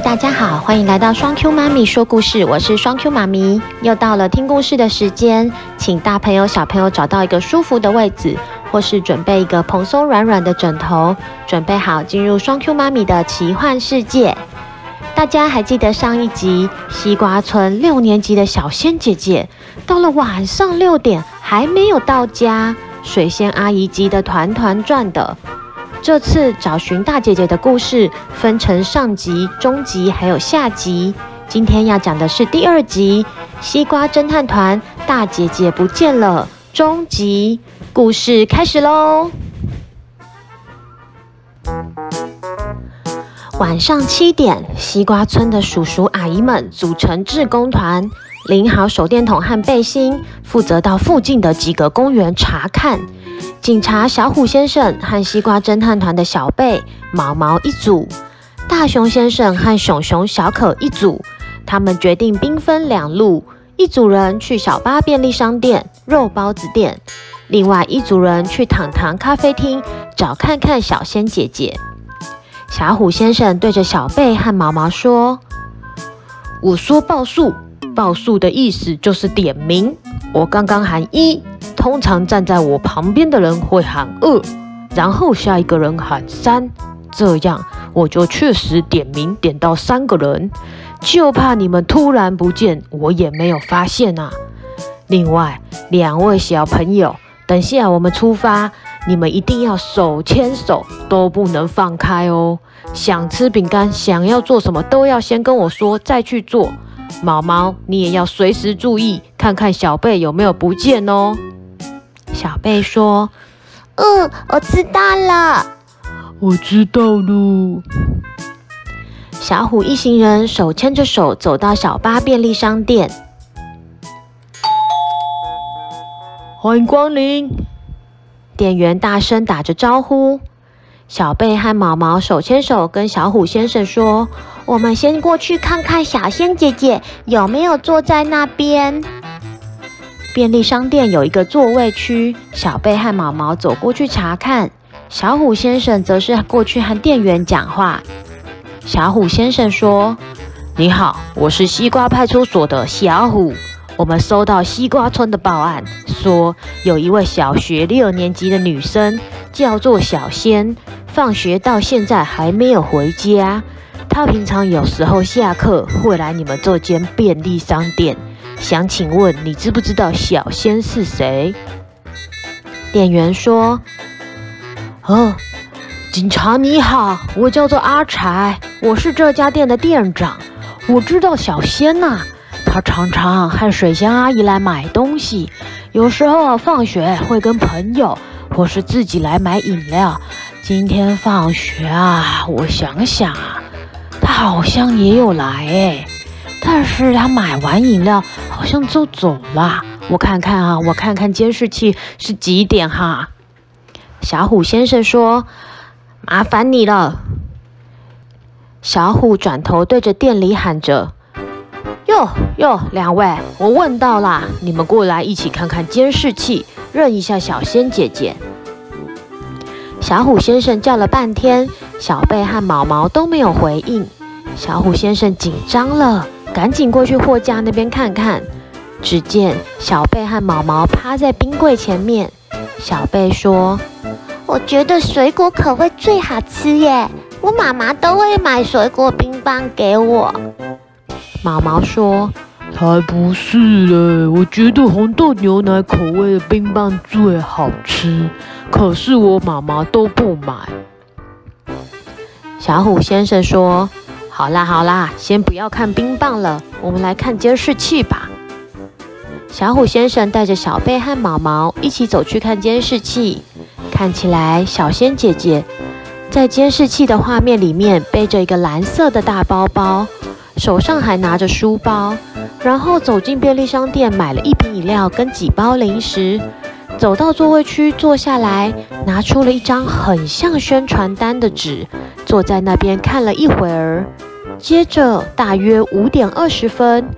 大家好，欢迎来到双 Q 妈咪说故事，我是双 Q 妈咪，又到了听故事的时间，请大朋友小朋友找到一个舒服的位置，或是准备一个蓬松软软的枕头，准备好进入双 Q 妈咪的奇幻世界。大家还记得上一集西瓜村六年级的小仙姐姐，到了晚上六点还没有到家，水仙阿姨急得团团转的。这次找寻大姐姐的故事分成上集、中集还有下集。今天要讲的是第二集《西瓜侦探团大姐姐不见了》中集。故事开始喽！晚上七点，西瓜村的叔叔阿姨们组成志工团，拎好手电筒和背心，负责到附近的几个公园查看。警察小虎先生和西瓜侦探团的小贝、毛毛一组，大熊先生和熊熊小可一组。他们决定兵分两路，一组人去小巴便利商店、肉包子店，另外一组人去糖糖咖啡厅找看看小仙姐姐。小虎先生对着小贝和毛毛说：“我说报数，报数的意思就是点名。我刚刚喊一。”通常站在我旁边的人会喊二，然后下一个人喊三，这样我就确实点名点到三个人，就怕你们突然不见，我也没有发现啊。另外两位小朋友，等下我们出发，你们一定要手牵手，都不能放开哦。想吃饼干，想要做什么，都要先跟我说再去做。毛毛，你也要随时注意，看看小贝有没有不见哦。小贝说：“嗯，我知道了。我知道了。”小虎一行人手牵着手走到小巴便利商店，欢迎光临。店员大声打着招呼。小贝和毛毛手牵手跟小虎先生说：“我们先过去看看小仙姐姐有没有坐在那边。”便利商店有一个座位区，小贝和毛毛走过去查看，小虎先生则是过去和店员讲话。小虎先生说：“你好，我是西瓜派出所的小虎。我们收到西瓜村的报案，说有一位小学六年级的女生叫做小仙，放学到现在还没有回家。他平常有时候下课会来你们这间便利商店。”想请问你知不知道小仙是谁？店员说：“哦，警察你好，我叫做阿财，我是这家店的店长。我知道小仙呐，他常常和水仙阿姨来买东西，有时候放学会跟朋友或是自己来买饮料。今天放学啊，我想想啊，他好像也有来诶。”但是他买完饮料好像就走了，我看看啊，我看看监视器是几点哈？小虎先生说：“麻烦你了。”小虎转头对着店里喊着：“哟哟，两位，我问到啦，你们过来一起看看监视器，认一下小仙姐姐。”小虎先生叫了半天，小贝和毛毛都没有回应，小虎先生紧张了。赶紧过去货架那边看看，只见小贝和毛毛趴在冰柜前面。小贝说：“我觉得水果口味最好吃耶，我妈妈都会买水果冰棒给我。”毛毛说：“才不是嘞，我觉得红豆牛奶口味的冰棒最好吃，可是我妈妈都不买。”小虎先生说。好啦好啦，先不要看冰棒了，我们来看监视器吧。小虎先生带着小贝和毛毛一起走去看监视器。看起来小仙姐姐在监视器的画面里面背着一个蓝色的大包包，手上还拿着书包，然后走进便利商店买了一瓶饮料跟几包零食，走到座位区坐下来，拿出了一张很像宣传单的纸，坐在那边看了一会儿。接着，大约五点二十分，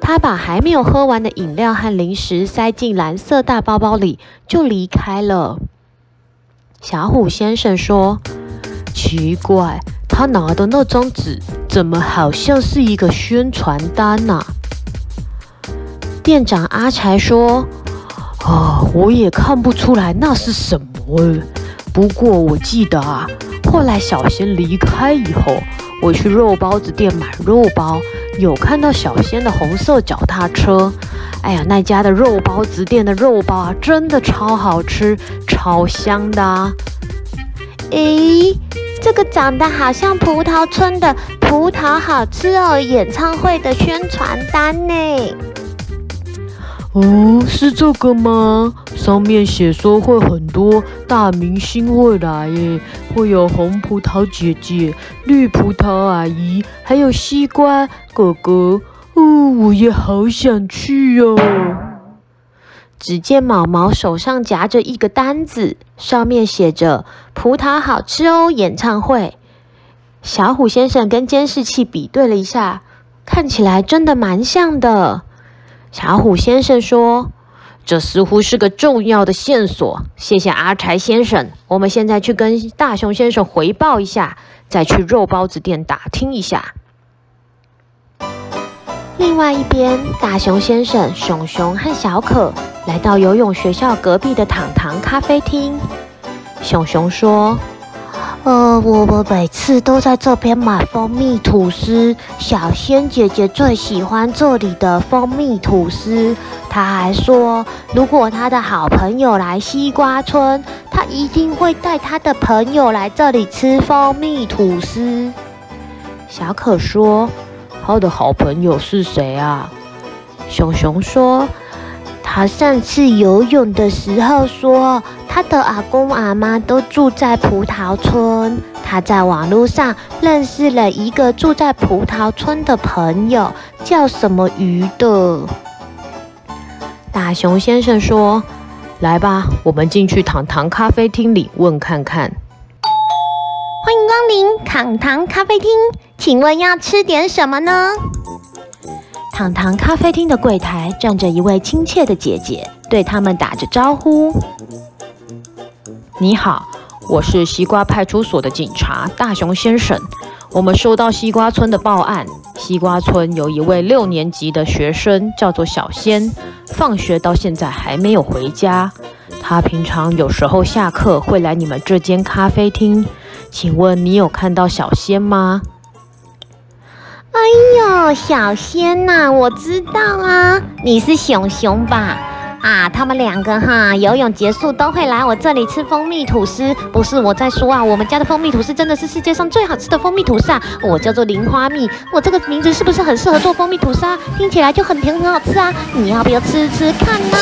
他把还没有喝完的饮料和零食塞进蓝色大包包里，就离开了。小虎先生说：“奇怪，他拿的那张纸怎么好像是一个宣传单呢？店长阿柴说：“啊，我也看不出来那是什么。不过我记得啊，后来小仙离开以后，我去肉包子店买肉包，有看到小仙的红色脚踏车。哎呀，那家的肉包子店的肉包啊，真的超好吃，超香的啊。诶，这个长得好像葡萄村的葡萄好吃哦演唱会的宣传单呢。”哦，是这个吗？上面写说会很多大明星会来耶，会有红葡萄姐姐、绿葡萄阿姨，还有西瓜哥哥。哦，我也好想去哦。只见毛毛手上夹着一个单子，上面写着“葡萄好吃哦”演唱会。小虎先生跟监视器比对了一下，看起来真的蛮像的。小虎先生说：“这似乎是个重要的线索。谢谢阿柴先生，我们现在去跟大熊先生回报一下，再去肉包子店打听一下。”另外一边，大熊先生、熊熊和小可来到游泳学校隔壁的糖糖咖啡厅。熊熊说。呃，我们每次都在这边买蜂蜜吐司。小仙姐姐最喜欢这里的蜂蜜吐司。她还说，如果她的好朋友来西瓜村，她一定会带她的朋友来这里吃蜂蜜吐司。小可说，她的好朋友是谁啊？熊熊说，他上次游泳的时候说。他的阿公阿妈都住在葡萄村，他在网络上认识了一个住在葡萄村的朋友，叫什么鱼的。大熊先生说：“来吧，我们进去糖糖咖啡厅里问看看。”欢迎光临糖糖咖啡厅，请问要吃点什么呢？糖糖咖啡厅的柜台站着一位亲切的姐姐，对他们打着招呼。你好，我是西瓜派出所的警察大熊先生。我们收到西瓜村的报案，西瓜村有一位六年级的学生叫做小仙，放学到现在还没有回家。他平常有时候下课会来你们这间咖啡厅，请问你有看到小仙吗？哎呦，小仙呐，我知道啊，你是熊熊吧？啊，他们两个哈游泳结束都会来我这里吃蜂蜜吐司。不是我在说啊，我们家的蜂蜜吐司真的是世界上最好吃的蜂蜜吐司啊！我叫做零花蜜，我这个名字是不是很适合做蜂蜜吐司啊？听起来就很甜很好吃啊！你要不要吃吃看呢？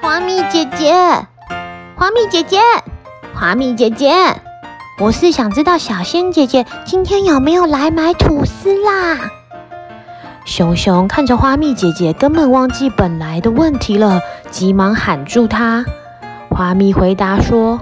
花蜜姐姐，花蜜姐姐，花蜜姐姐，我是想知道小仙姐姐今天有没有来买吐司啦？熊熊看着花蜜姐姐，根本忘记本来的问题了，急忙喊住她。花蜜回答说：“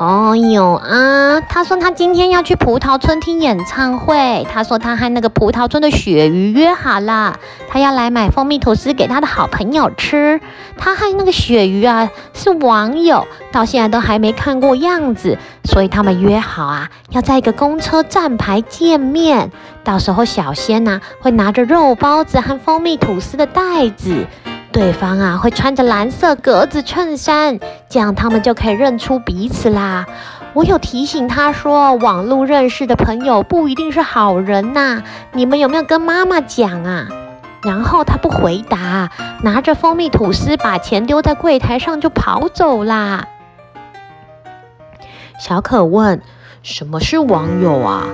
哦有啊，他说他今天要去葡萄村听演唱会。他说他和那个葡萄村的鳕鱼约好了，他要来买蜂蜜吐司给他的好朋友吃。他和那个鳕鱼啊是网友，到现在都还没看过样子，所以他们约好啊，要在一个公车站牌见面。”到时候小仙呐、会拿着肉包子和蜂蜜吐司的袋子，对方啊会穿着蓝色格子衬衫，这样他们就可以认出彼此啦。我有提醒他说，网络认识的朋友不一定是好人呐、你们有没有跟妈妈讲啊？然后他不回答，拿着蜂蜜吐司把钱丢在柜台上就跑走啦。小可问：“什么是网友啊？”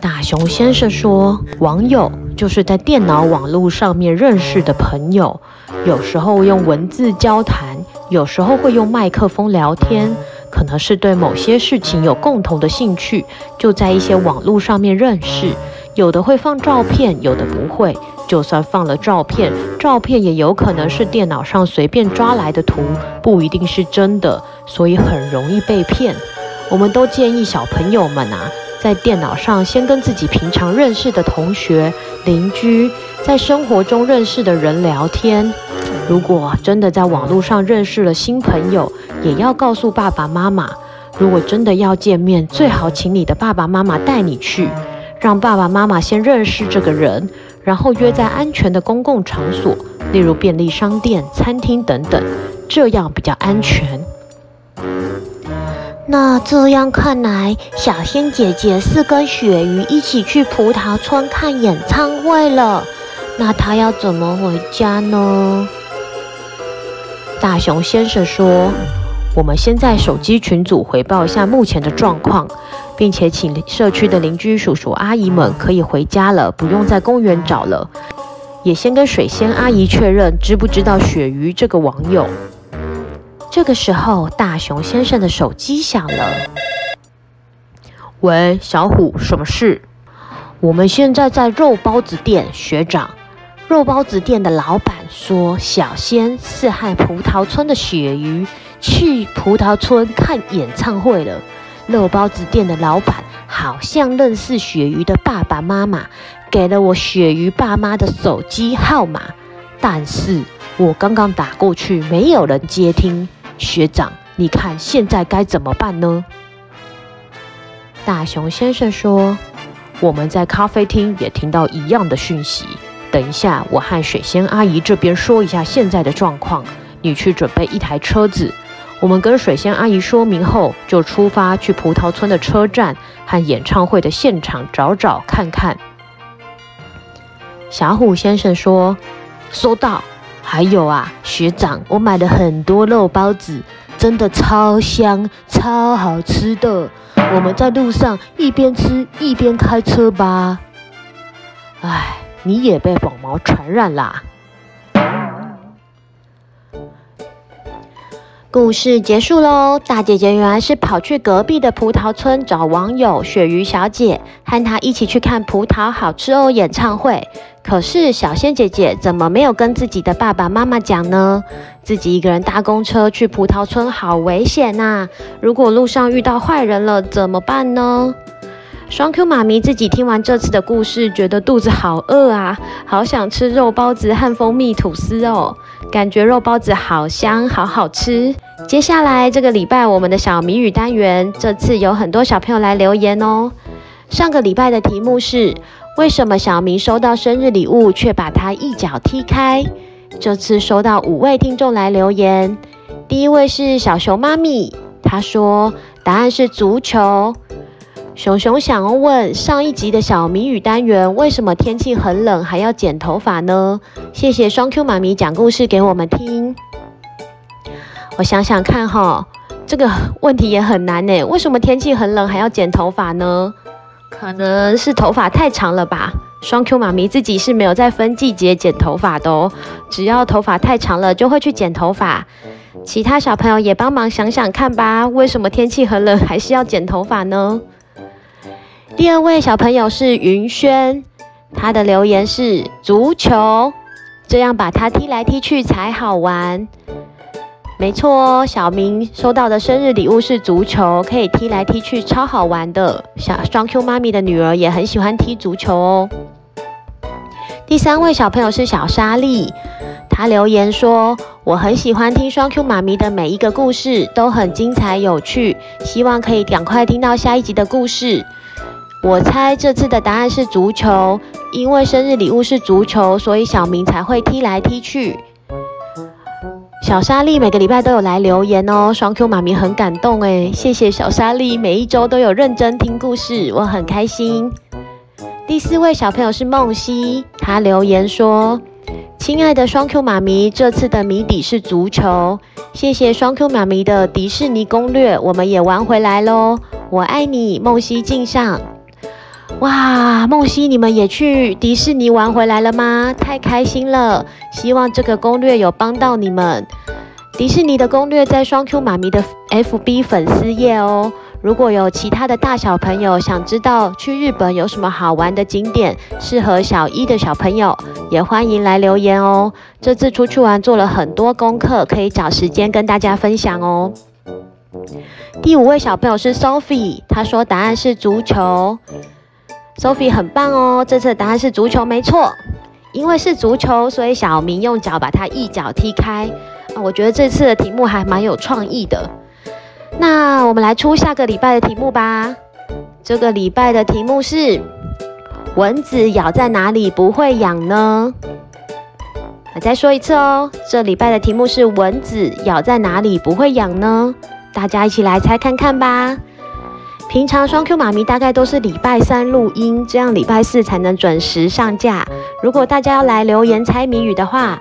大熊先生说：“网友就是在电脑网络上面认识的朋友，有时候用文字交谈，有时候会用麦克风聊天，可能是对某些事情有共同的兴趣，就在一些网络上面认识。有的会放照片，有的不会。就算放了照片，照片也有可能是电脑上随便抓来的图，不一定是真的，所以很容易被骗。我们都建议小朋友们啊。”在电脑上先跟自己平常认识的同学、邻居，在生活中认识的人聊天，如果真的在网络上认识了新朋友，也要告诉爸爸妈妈。如果真的要见面，最好请你的爸爸妈妈带你去，让爸爸妈妈先认识这个人，然后约在安全的公共场所，例如便利商店、餐厅等等，这样比较安全。那这样看来，小仙姐姐是跟雪鱼一起去葡萄村看演唱会了。那她要怎么回家呢？大熊先生说：“我们先在手机群组回报一下目前的状况，并且请社区的邻居叔叔阿姨们可以回家了，不用在公园找了。也先跟水仙阿姨确认，知不知道雪鱼这个网友。”这个时候，大熊先生的手机响了。喂，小虎，什么事？我们现在在肉包子店，学长。肉包子店的老板说，小仙是和葡萄村的鳕鱼去葡萄村看演唱会了。肉包子店的老板好像认识鳕鱼的爸爸妈妈，给了我鳕鱼爸妈的手机号码，但是我刚刚打过去，没有人接听。学长，你看现在该怎么办呢？大熊先生说：“我们在咖啡厅也听到一样的讯息。等一下，我和水仙阿姨这边说一下现在的状况。你去准备一台车子，我们跟水仙阿姨说明后，就出发去葡萄村的车站和演唱会的现场找找看看。”小虎先生说：“收到。”还有啊，学长，我买了很多肉包子，真的超香、超好吃的。我们在路上一边吃一边开车吧。哎，你也被黄毛传染啦！故事结束喽。大姐姐原来是跑去隔壁的葡萄村找网友鳕鱼小姐，和她一起去看葡萄好吃哦演唱会。可是小仙姐姐怎么没有跟自己的爸爸妈妈讲呢？自己一个人搭公车去葡萄村好危险呐！如果路上遇到坏人了怎么办呢？双 Q 妈咪自己听完这次的故事，觉得肚子好饿啊，好想吃肉包子和蜂蜜吐司哦，感觉肉包子好香，好好吃。接下来这个礼拜我们的小谜语单元，这次有很多小朋友来留言哦。上个礼拜的题目是。为什么小明收到生日礼物却把他一脚踢开？这次收到五位听众来留言，第一位是小熊妈咪，她说答案是足球。熊熊想要问上一集的小谜语单元，为什么天气很冷还要剪头发呢？谢谢双 Q 妈咪讲故事给我们听。我想想看哈，这个问题也很难呢。为什么天气很冷还要剪头发呢？可能是头发太长了吧。双 Q 妈咪自己是没有在分季节剪头发的哦，只要头发太长了就会去剪头发。其他小朋友也帮忙想想看吧，为什么天气很冷还是要剪头发呢？第二位小朋友是云轩，他的留言是足球，这样把它踢来踢去才好玩。没错哦，小明收到的生日礼物是足球，可以踢来踢去，超好玩的。小双 Q 妈咪的女儿也很喜欢踢足球哦。第三位小朋友是小莎莉，她留言说：“我很喜欢听双 Q 妈咪的每一个故事，都很精彩有趣，希望可以赶快听到下一集的故事。”我猜这次的答案是足球，因为生日礼物是足球，所以小明才会踢来踢去。小莎莉每个礼拜都有来留言哦，双 Q 妈咪很感动诶，谢谢小莎莉，每一周都有认真听故事，我很开心。第四位小朋友是梦溪，他留言说：“亲爱的双 Q 妈咪，这次的谜底是足球，谢谢双 Q 妈咪的迪士尼攻略，我们也玩回来喽，我爱你，梦溪敬上。”哇，梦溪，你们也去迪士尼玩回来了吗？太开心了！希望这个攻略有帮到你们。迪士尼的攻略在双 Q 妈咪的 FB 粉丝页哦。如果有其他的大小朋友想知道去日本有什么好玩的景点，适合小一的小朋友，也欢迎来留言哦。这次出去玩做了很多功课，可以找时间跟大家分享哦。第五位小朋友是 Sophie，他说答案是足球。Sophie 很棒哦，这次的答案是足球，没错。因为是足球，所以小明用脚把它一脚踢开。啊，我觉得这次的题目还蛮有创意的。那我们来出下个礼拜的题目吧。这个礼拜的题目是：蚊子咬在哪里不会痒呢？我再说一次哦，这礼拜的题目是：蚊子咬在哪里不会痒呢？大家一起来猜看看吧。平常双 Q 妈咪大概都是礼拜三录音，这样礼拜四才能准时上架。如果大家要来留言猜谜语的话，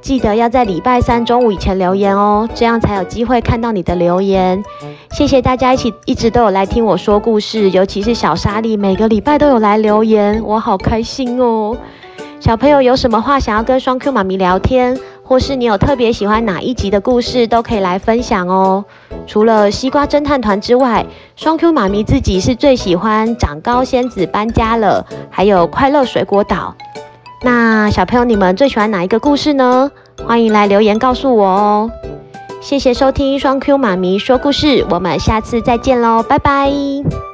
记得要在礼拜三中午以前留言哦，这样才有机会看到你的留言。谢谢大家一起一直都有来听我说故事，尤其是小莎莉，每个礼拜都有来留言，我好开心哦。小朋友有什么话想要跟双 Q 妈咪聊天，或是你有特别喜欢哪一集的故事，都可以来分享哦。除了西瓜侦探团之外，双 Q 妈咪自己是最喜欢长高仙子搬家了，还有快乐水果岛。那小朋友，你们最喜欢哪一个故事呢？欢迎来留言告诉我哦。谢谢收听双 Q 妈咪说故事，我们下次再见喽，拜拜。